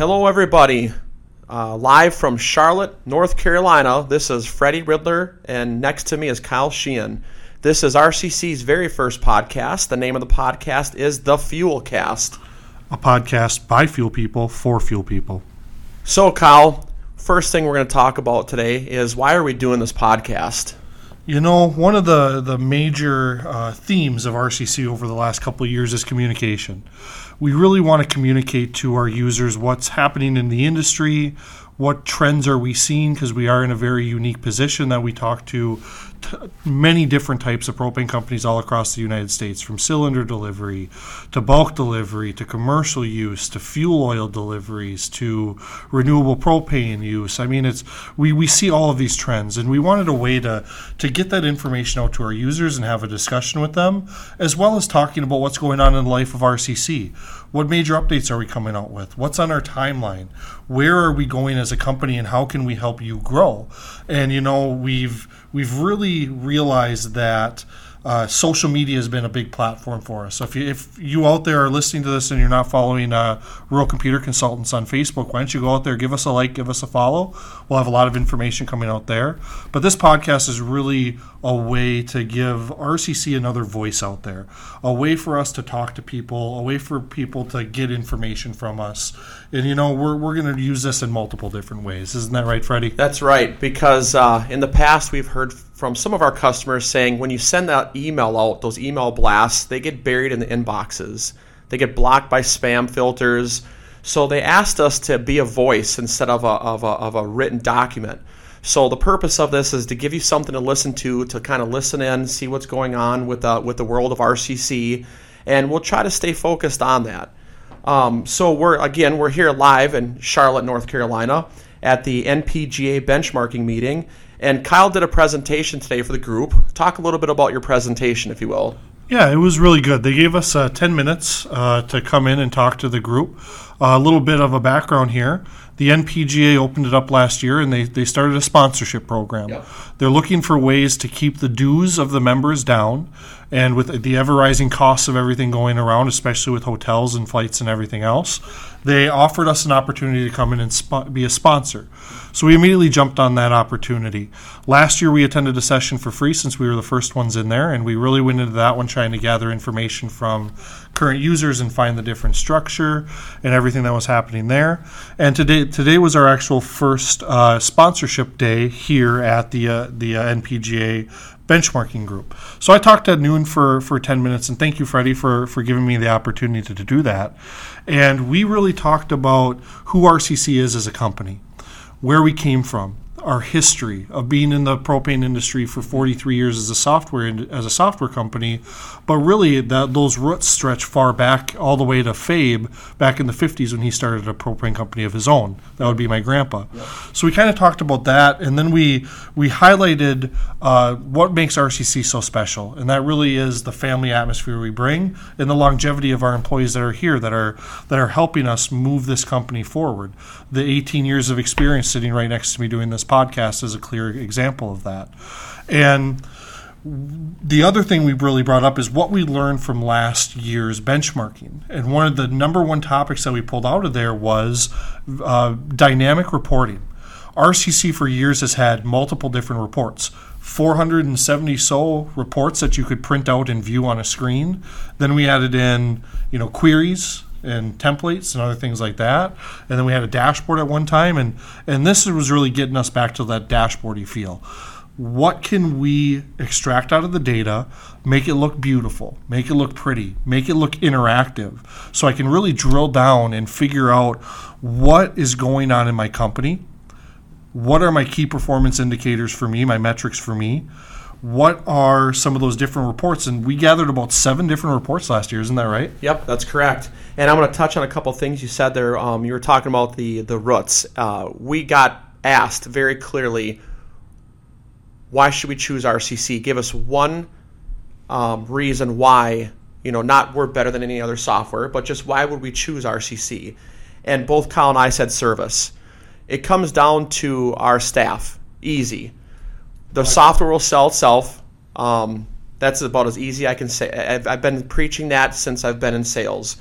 Hello, everybody. Uh, live from Charlotte, North Carolina, this is Freddie Riddler, and next to me is Kyle Sheehan. This is RCC's very first podcast. The name of the podcast is The Fuel Cast. A podcast by fuel people for fuel people. So, Kyle, first thing we're going to talk about today is why are we doing this podcast? You know, one of the the major uh, themes of RCC over the last couple of years is communication. We really want to communicate to our users what's happening in the industry, what trends are we seeing because we are in a very unique position that we talk to t- many different types of propane companies all across the United States from cylinder delivery to bulk delivery to commercial use to fuel oil deliveries to renewable propane use. I mean it's we, we see all of these trends and we wanted a way to to get that information out to our users and have a discussion with them as well as talking about what's going on in the life of RCC what major updates are we coming out with? What's on our timeline? Where are we going as a company and how can we help you grow? And you know, we've we've really realized that uh, social media has been a big platform for us. So if you, if you out there are listening to this and you're not following uh, Rural Computer Consultants on Facebook, why don't you go out there, give us a like, give us a follow. We'll have a lot of information coming out there. But this podcast is really a way to give RCC another voice out there, a way for us to talk to people, a way for people to get information from us. And you know, we're, we're going to use this in multiple different ways. Isn't that right, Freddie? That's right, because uh, in the past we've heard from some of our customers saying when you send that email out, those email blasts, they get buried in the inboxes. They get blocked by spam filters. So they asked us to be a voice instead of a, of a, of a written document. So the purpose of this is to give you something to listen to, to kind of listen in, see what's going on with the, with the world of RCC, and we'll try to stay focused on that. Um, so we're again we're here live in Charlotte, North Carolina, at the NPGA benchmarking meeting, and Kyle did a presentation today for the group. Talk a little bit about your presentation, if you will. Yeah, it was really good. They gave us uh, 10 minutes uh, to come in and talk to the group. Uh, a little bit of a background here. The NPGA opened it up last year and they, they started a sponsorship program. Yep. They're looking for ways to keep the dues of the members down. And with the ever rising costs of everything going around, especially with hotels and flights and everything else, they offered us an opportunity to come in and spo- be a sponsor. So we immediately jumped on that opportunity. Last year, we attended a session for free since we were the first ones in there, and we really went into that one trying to gather information from current users and find the different structure and everything that was happening there. And today, today was our actual first uh, sponsorship day here at the uh, the uh, NPGA benchmarking group. So I talked at noon for, for 10 minutes, and thank you, Freddie, for, for giving me the opportunity to, to do that. And we really talked about who RCC is as a company, where we came from, our history of being in the propane industry for 43 years as a software as a software company, but really that those roots stretch far back all the way to Fabe back in the 50s when he started a propane company of his own. That would be my grandpa. So we kind of talked about that, and then we we highlighted uh, what makes RCC so special, and that really is the family atmosphere we bring and the longevity of our employees that are here that are that are helping us move this company forward. The 18 years of experience sitting right next to me doing this podcast is a clear example of that. And the other thing we really brought up is what we learned from last year's benchmarking. And one of the number one topics that we pulled out of there was uh, dynamic reporting. RCC for years has had multiple different reports. 470 so reports that you could print out and view on a screen. Then we added in, you know, queries, and templates and other things like that. And then we had a dashboard at one time, and and this was really getting us back to that dashboardy feel. What can we extract out of the data, make it look beautiful, make it look pretty, make it look interactive, so I can really drill down and figure out what is going on in my company, what are my key performance indicators for me, my metrics for me, what are some of those different reports? And we gathered about seven different reports last year, isn't that right? Yep, that's correct. And I'm going to touch on a couple things you said there. Um, you were talking about the the roots. Uh, we got asked very clearly, why should we choose RCC? Give us one um, reason why. You know, not we're better than any other software, but just why would we choose RCC? And both Kyle and I said service. It comes down to our staff. Easy the software will sell itself. Um, that's about as easy I can say. I've, I've, been preaching that since I've been in sales.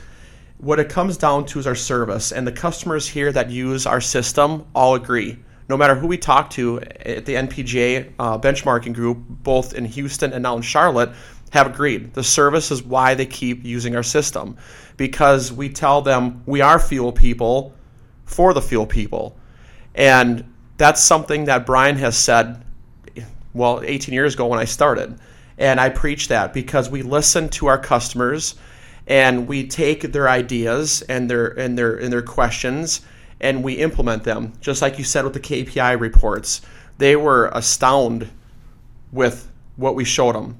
what it comes down to is our service, and the customers here that use our system all agree. No matter who we talk to at the NPGA uh, benchmarking group, both in Houston and now in Charlotte, have agreed. The service is why they keep using our system because we tell them we are fuel people for the fuel people. And that's something that Brian has said, well, 18 years ago when I started. And I preach that because we listen to our customers and we take their ideas and their and their and their questions and we implement them. Just like you said with the KPI reports, they were astounded with what we showed them.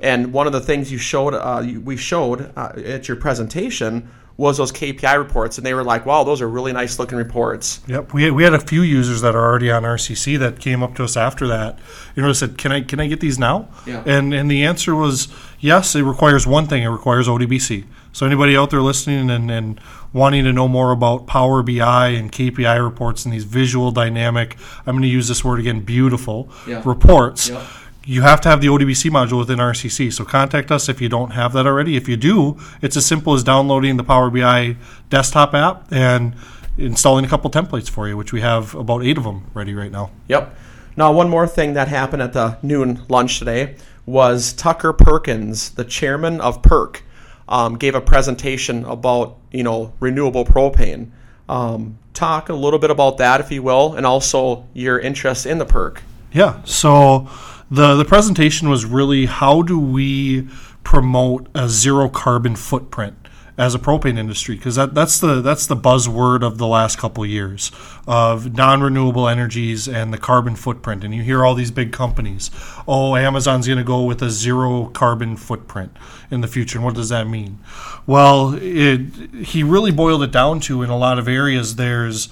And one of the things you showed, uh, we showed uh, at your presentation was those KPI reports, and they were like, "Wow, those are really nice looking reports." Yep, we had, we had a few users that are already on RCC that came up to us after that. You know, said, "Can I can I get these now?" Yeah. And and the answer was yes. It requires one thing. It requires ODBC. So anybody out there listening and, and wanting to know more about Power BI and KPI reports and these visual dynamic, I'm going to use this word again, beautiful Yeah. reports. Yep. You have to have the ODBC module within RCC. So contact us if you don't have that already. If you do, it's as simple as downloading the Power BI desktop app and installing a couple templates for you, which we have about eight of them ready right now. Yep. Now, one more thing that happened at the noon lunch today was Tucker Perkins, the chairman of PERC, um, gave a presentation about you know renewable propane. Um, talk a little bit about that, if you will, and also your interest in the PERC. Yeah. So the the presentation was really how do we promote a zero carbon footprint as a propane industry? Because that, that's the that's the buzzword of the last couple of years of non-renewable energies and the carbon footprint. And you hear all these big companies oh amazon's going to go with a zero carbon footprint in the future. And what does that mean? Well it, he really boiled it down to in a lot of areas there's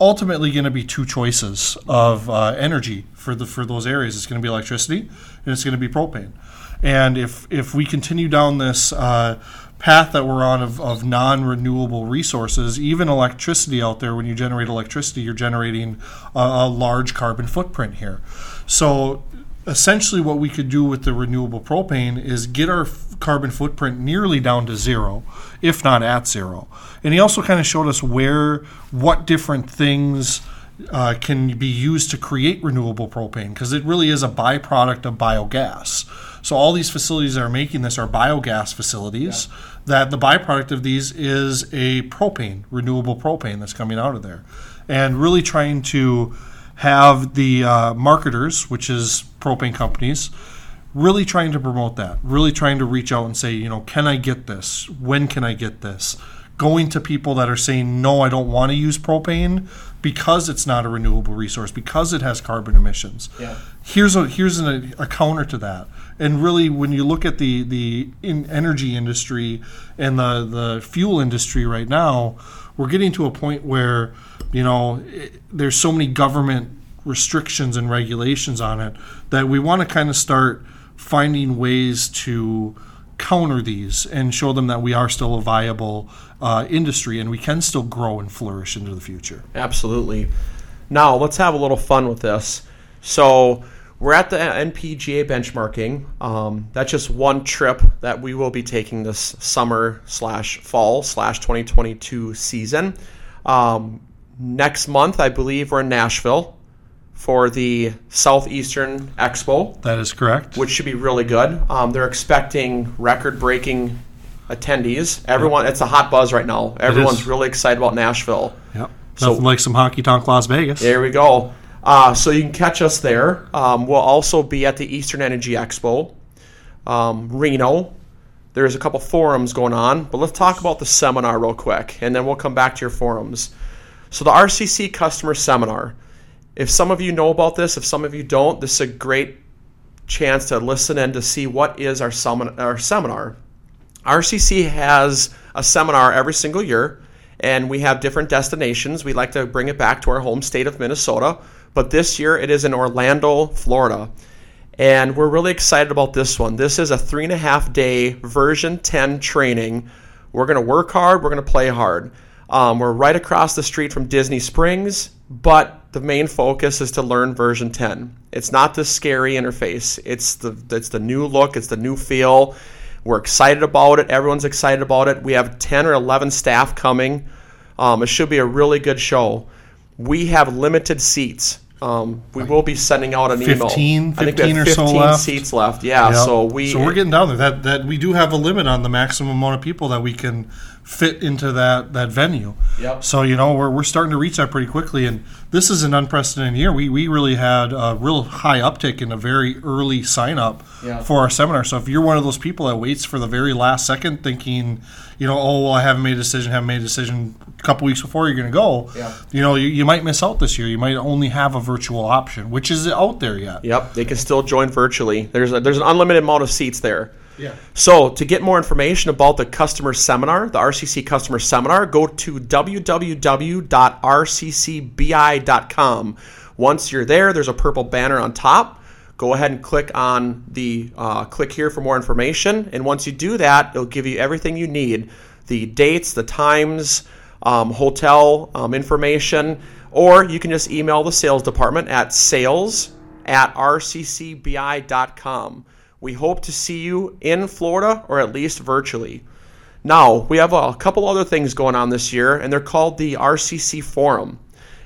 ultimately going to be two choices of uh, energy for the for those areas. It's going to be electricity and it's going to be propane. And if if we continue down this uh, path that we're on of, of non-renewable resources, even electricity out there, when you generate electricity, you're generating a, a large carbon footprint here. So essentially what we could do with the renewable propane is get our carbon footprint nearly down to zero, if not at zero. And he also kind of showed us where, what different things uh, can be used to create renewable propane, because it really is a byproduct of biogas. So all these facilities that are making this are biogas facilities. That the byproduct of these is a propane, renewable propane that's coming out of there, and really trying to have the uh, marketers, which is propane companies, really trying to promote that, really trying to reach out and say, you know, can I get this? When can I get this? Going to people that are saying, no, I don't want to use propane because it's not a renewable resource, because it has carbon emissions. Yeah. Here's a here's an, a counter to that. And really, when you look at the the in energy industry and the the fuel industry right now, we're getting to a point where you know it, there's so many government restrictions and regulations on it that we want to kind of start finding ways to counter these and show them that we are still a viable uh, industry and we can still grow and flourish into the future. Absolutely. Now let's have a little fun with this. So we're at the NPGA benchmarking. Um, that's just one trip that we will be taking this summer slash fall slash 2022 season. Um, next month, I believe we're in Nashville for the Southeastern Expo, That is correct. which should be really good. Um, they're expecting record-breaking attendees. Everyone, it's a hot buzz right now. Everyone's really excited about Nashville. Yep. So- Nothing like some honky tonk Las Vegas. There we go. Uh, so you can catch us there. Um, we'll also be at the Eastern Energy Expo, um, Reno. There's a couple forums going on, but let's talk about the seminar real quick, and then we'll come back to your forums. So the RCC Customer Seminar. If some of you know about this, if some of you don't, this is a great chance to listen in to see what is our, semin- our seminar. RCC has a seminar every single year, and we have different destinations. We like to bring it back to our home state of Minnesota, but this year it is in Orlando, Florida. And we're really excited about this one. This is a three and a half day version 10 training. We're going to work hard, we're going to play hard. Um, we're right across the street from Disney Springs, but the main focus is to learn version 10. It's not the scary interface. It's the it's the new look, it's the new feel. We're excited about it. Everyone's excited about it. We have 10 or 11 staff coming. Um, it should be a really good show. We have limited seats. Um, we will be sending out an 15, email. I think we 15 have or so 15 left. seats left. Yeah, Yep. so we so we're getting down there. That that we do have a limit on the maximum amount of people that we can fit into that that venue. Yep. So you know we're, we're starting to reach that pretty quickly, and this is an unprecedented year. We we really had a real high uptick in a very early sign up Yeah. for our seminar. So if you're one of those people that waits for the very last second, thinking, you know, oh well, I haven't made a decision, haven't made a decision couple weeks before you're going to go, Yeah. you know, you, you might miss out this year. You might only have a virtual option, which is out there yet. Yep, they can still join virtually. There's a, there's an unlimited amount of seats there. Yeah. So to get more information about the customer seminar, the RCC customer seminar, go to www.rccbi.com. Once you're there, there's a purple banner on top. Go ahead and click on the uh, click here for more information. And once you do that, it'll give you everything you need: the dates, the times, um, hotel um, information, or you can just email the sales department at sales at rccbi.com. We hope to see you in Florida or at least virtually. Now, we have a couple other things going on this year, and they're called the RCC Forum.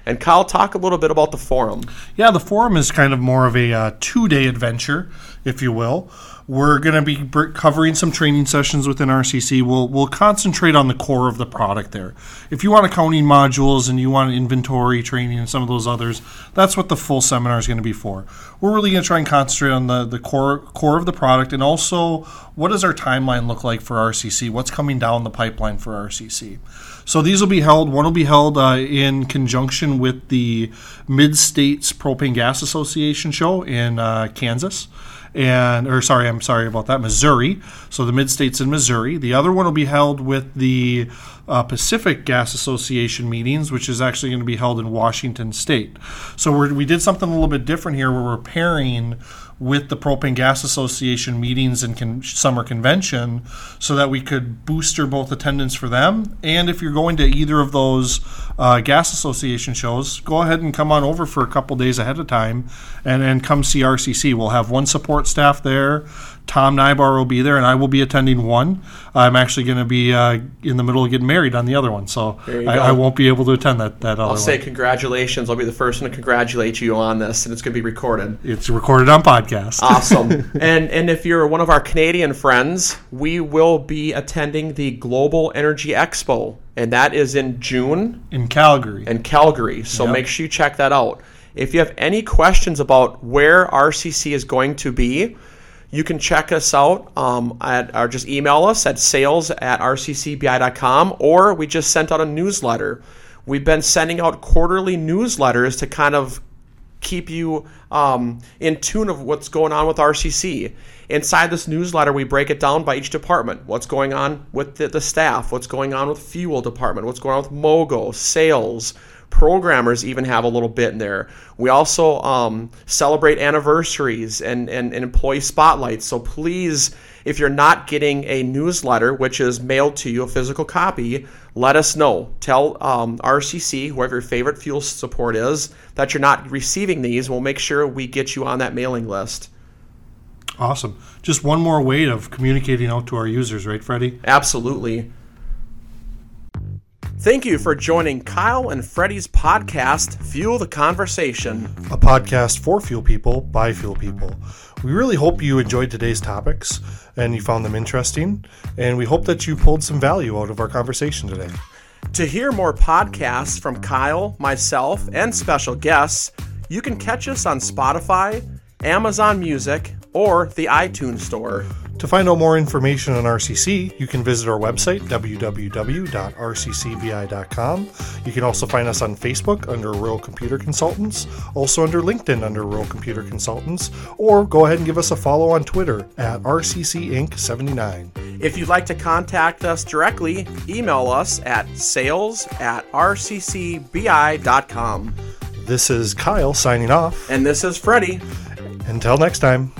And Kyle, talk a little bit about the forum. Yeah, the forum is kind of more of a uh, two day adventure, if you will. We're going to be covering some training sessions within RCC. We'll, we'll concentrate on the core of the product there. If you want accounting modules and you want inventory training and some of those others, that's what the full seminar is going to be for. We're really going to try and concentrate on the, the core, core of the product and also what does our timeline look like for RCC? What's coming down the pipeline for RCC? So these will be held. One will be held uh, in conjunction with the Mid States Propane Gas Association show in uh, Kansas, and or sorry, I'm sorry about that, Missouri. So the Mid States in Missouri. The other one will be held with the uh, Pacific Gas Association meetings, which is actually going to be held in Washington State. So we did something a little bit different here, where we're pairing with the Propane Gas Association meetings and con- summer convention so that we could booster both attendance for them. And if you're going to either of those uh, gas association shows, go ahead and come on over for a couple days ahead of time and, and come see RCC. We'll have one support staff there. Tom Nybar will be there, and I will be attending one. I'm actually going to be uh, in the middle of getting married on the other one, so I. I won't be able to attend that, that other I'll one. say congratulations. I'll be the first one to congratulate you on this, and it's going to be recorded. it's recorded on podcast. Awesome. and and if you're one of our Canadian friends, we will be attending the Global Energy Expo, and that is in June in Calgary. in Calgary. So Yep. make sure you check that out. If you have any questions about where RCC is going to be, you can check us out um, at, or just email us at sales at rccbi.com or we just sent out a newsletter. We've been sending out quarterly newsletters to kind of keep you um, in tune of what's going on with RCC. Inside this newsletter, we break it down by each department. What's going on with the, the staff? What's going on with fuel department? What's going on with MOGO, sales? Programmers even have a little bit in there. We also um, celebrate anniversaries and, and, and employee spotlights. So please, if you're not getting a newsletter, which is mailed to you, a physical copy, let us know. Tell um, RCC, whoever your favorite fuel support is, that you're not receiving these. We'll make sure we get you on that mailing list. Awesome. Just one more way of communicating out to our users, right, Freddie? Absolutely. Thank you for joining Kyle and Freddie's podcast, Fuel the Conversation. A podcast for fuel people by fuel people. We really hope you enjoyed today's topics and you found them interesting, and we hope that you pulled some value out of our conversation today. To hear more podcasts from Kyle, myself, and special guests, you can catch us on Spotify, Amazon Music, or the iTunes Store. To find out more information on RCC, you can visit our website, www.rccbi.com. You can also find us on Facebook under Rural Computer Consultants, also under LinkedIn under Rural Computer Consultants, or go ahead and give us a follow on Twitter at RCC Inc. 79. If you'd like to contact us directly, email us at sales at rccbi.com. This is Kyle signing off. And this is Freddie. Until next time.